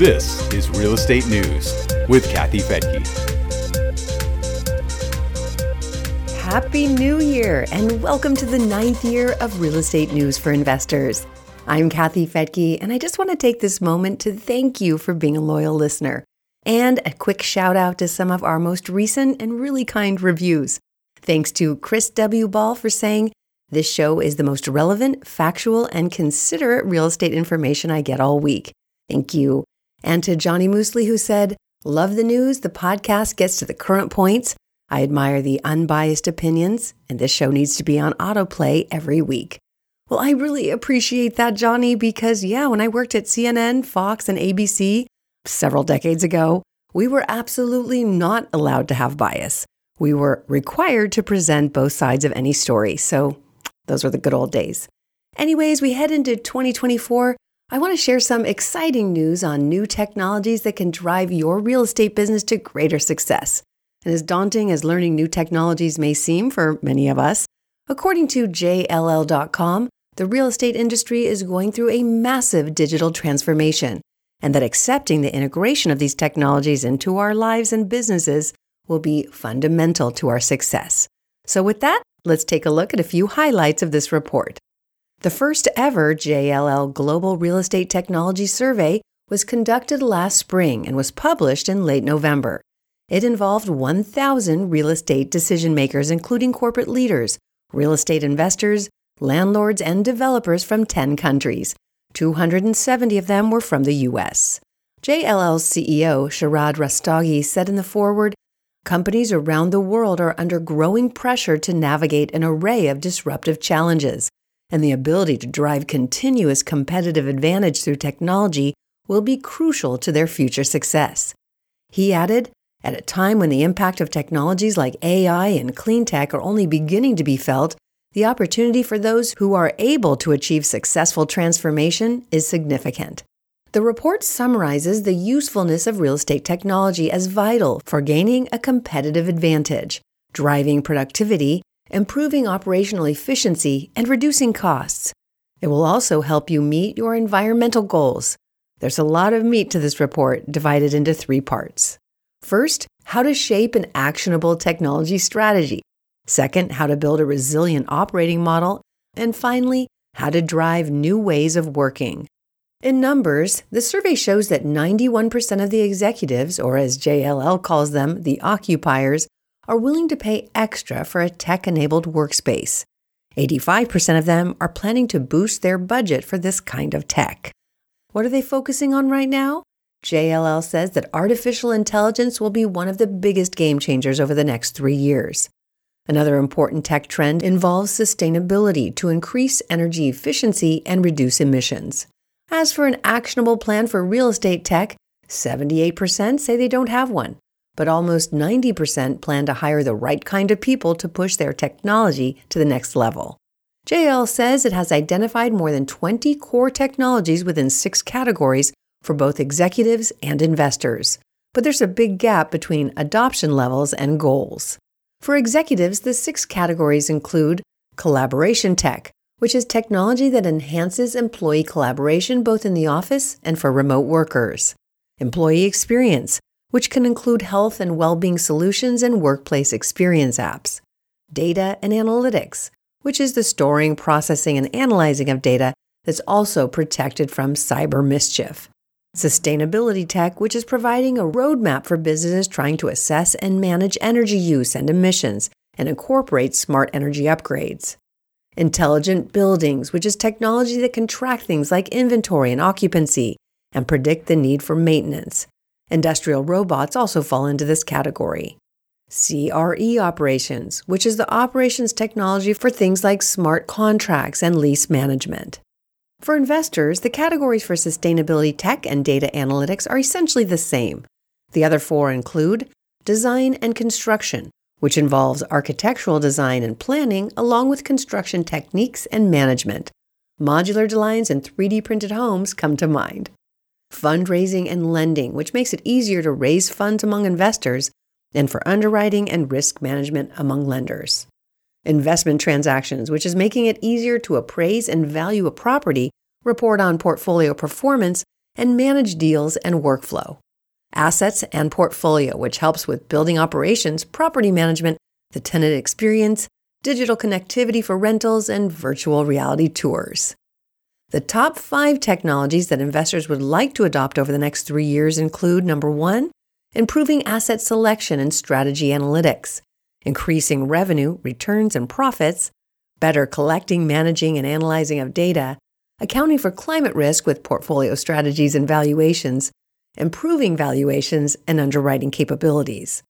This is Real Estate News with Kathy Fettke. Happy New Year and welcome to the ninth year of Real Estate News for Investors. I'm Kathy Fettke, and I just want to take this moment to thank you for being a loyal listener. And a quick shout out to some of our most recent and really kind reviews. Thanks to Chris W. Ball for saying, This show is the most relevant, factual, and considerate real estate information I get all week. Thank you. And to Johnny Mously, who said, Love the news. The podcast gets to the current points. I admire the unbiased opinions, and this show needs to be on autoplay every week. Well, I really appreciate that, Johnny, because yeah, when I worked at CNN, Fox, and ABC several decades ago, we were absolutely not allowed to have bias. We were required to present both sides of any story. So those were the good old days. Anyways, we head into 2024 I want to share some exciting news on new technologies that can drive your real estate business to greater success. And as daunting as learning new technologies may seem for many of us, according to JLL.com, the real estate industry is going through a massive digital transformation, and that accepting the integration of these technologies into our lives and businesses will be fundamental to our success. So, with that, let's take a look at a few highlights of this report. The first ever JLL Global Real Estate Technology Survey was conducted last spring and was published in late November. It involved 1,000 real estate decision makers, including corporate leaders, real estate investors, landlords, and developers from 10 countries. 270 of them were from the U.S. JLL's CEO, Sharad Rastogi, said in the foreword Companies around the world are under growing pressure to navigate an array of disruptive challenges and the ability to drive continuous competitive advantage through technology will be crucial to their future success. He added, at a time when the impact of technologies like AI and clean tech are only beginning to be felt, the opportunity for those who are able to achieve successful transformation is significant. The report summarizes the usefulness of real estate technology as vital for gaining a competitive advantage, driving productivity, improving operational efficiency, and reducing costs. It will also help you meet your environmental goals. There's a lot of meat to this report divided into three parts. First, how to shape an actionable technology strategy. Second, how to build a resilient operating model. And finally, how to drive new ways of working. In numbers, the survey shows that 91% of the executives, or as JLL calls them, the occupiers, are willing to pay extra for a tech enabled workspace. 85% of them are planning to boost their budget for this kind of tech. What are they focusing on right now? JLL says that artificial intelligence will be one of the biggest game changers over the next three years. Another important tech trend involves sustainability to increase energy efficiency and reduce emissions. As for an actionable plan for real estate tech, 78% say they don't have one but almost 90% plan to hire the right kind of people to push their technology to the next level. JLL says it has identified more than 20 core technologies within six categories for both executives and investors. But there's a big gap between adoption levels and goals. For executives, the six categories include collaboration tech, which is technology that enhances employee collaboration both in the office and for remote workers. Employee experience, which can include health and well being solutions and workplace experience apps. Data and analytics, which is the storing, processing, and analyzing of data that's also protected from cyber mischief. Sustainability tech, which is providing a roadmap for businesses trying to assess and manage energy use and emissions and incorporate smart energy upgrades. Intelligent buildings, which is technology that can track things like inventory and occupancy and predict the need for maintenance. Industrial robots also fall into this category. CRE operations, which is the operations technology for things like smart contracts and lease management. For investors, the categories for sustainability tech and data analytics are essentially the same. The other four include design and construction, which involves architectural design and planning along with construction techniques and management. Modular designs and 3D printed homes come to mind fundraising and lending, which makes it easier to raise funds among investors, and for underwriting and risk management among lenders. Investment transactions, which is making it easier to appraise and value a property, report on portfolio performance, and manage deals and workflow. Assets and portfolio, which helps with building operations, property management, the tenant experience, digital connectivity for rentals, and virtual reality tours. The top five technologies that investors would like to adopt over the next three years include number one, improving asset selection and strategy analytics, increasing revenue, returns, and profits, better collecting, managing, and analyzing of data, accounting for climate risk with portfolio strategies and valuations, improving valuations and underwriting capabilities.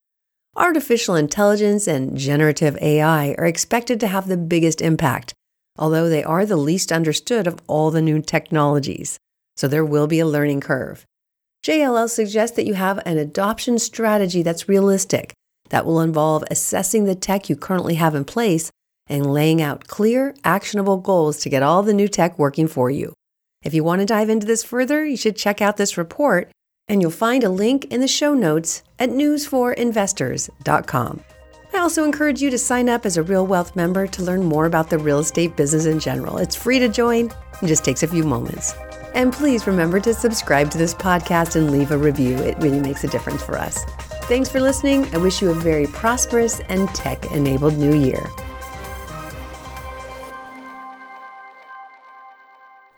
Artificial intelligence and generative AI are expected to have the biggest impact, although they are the least understood of all the new technologies. So there will be a learning curve. JLL suggests that you have an adoption strategy that's realistic, that will involve assessing the tech you currently have in place and laying out clear, actionable goals to get all the new tech working for you. If you want to dive into this further, you should check out this report and you'll find a link in the show notes at newsforinvestors.com. I also encourage you to sign up as a Real Wealth member to learn more about the real estate business in general. It's free to join and just takes a few moments. And please remember to subscribe to this podcast and leave a review. It really makes a difference for us. Thanks for listening. I wish you a very prosperous and tech enabled new year.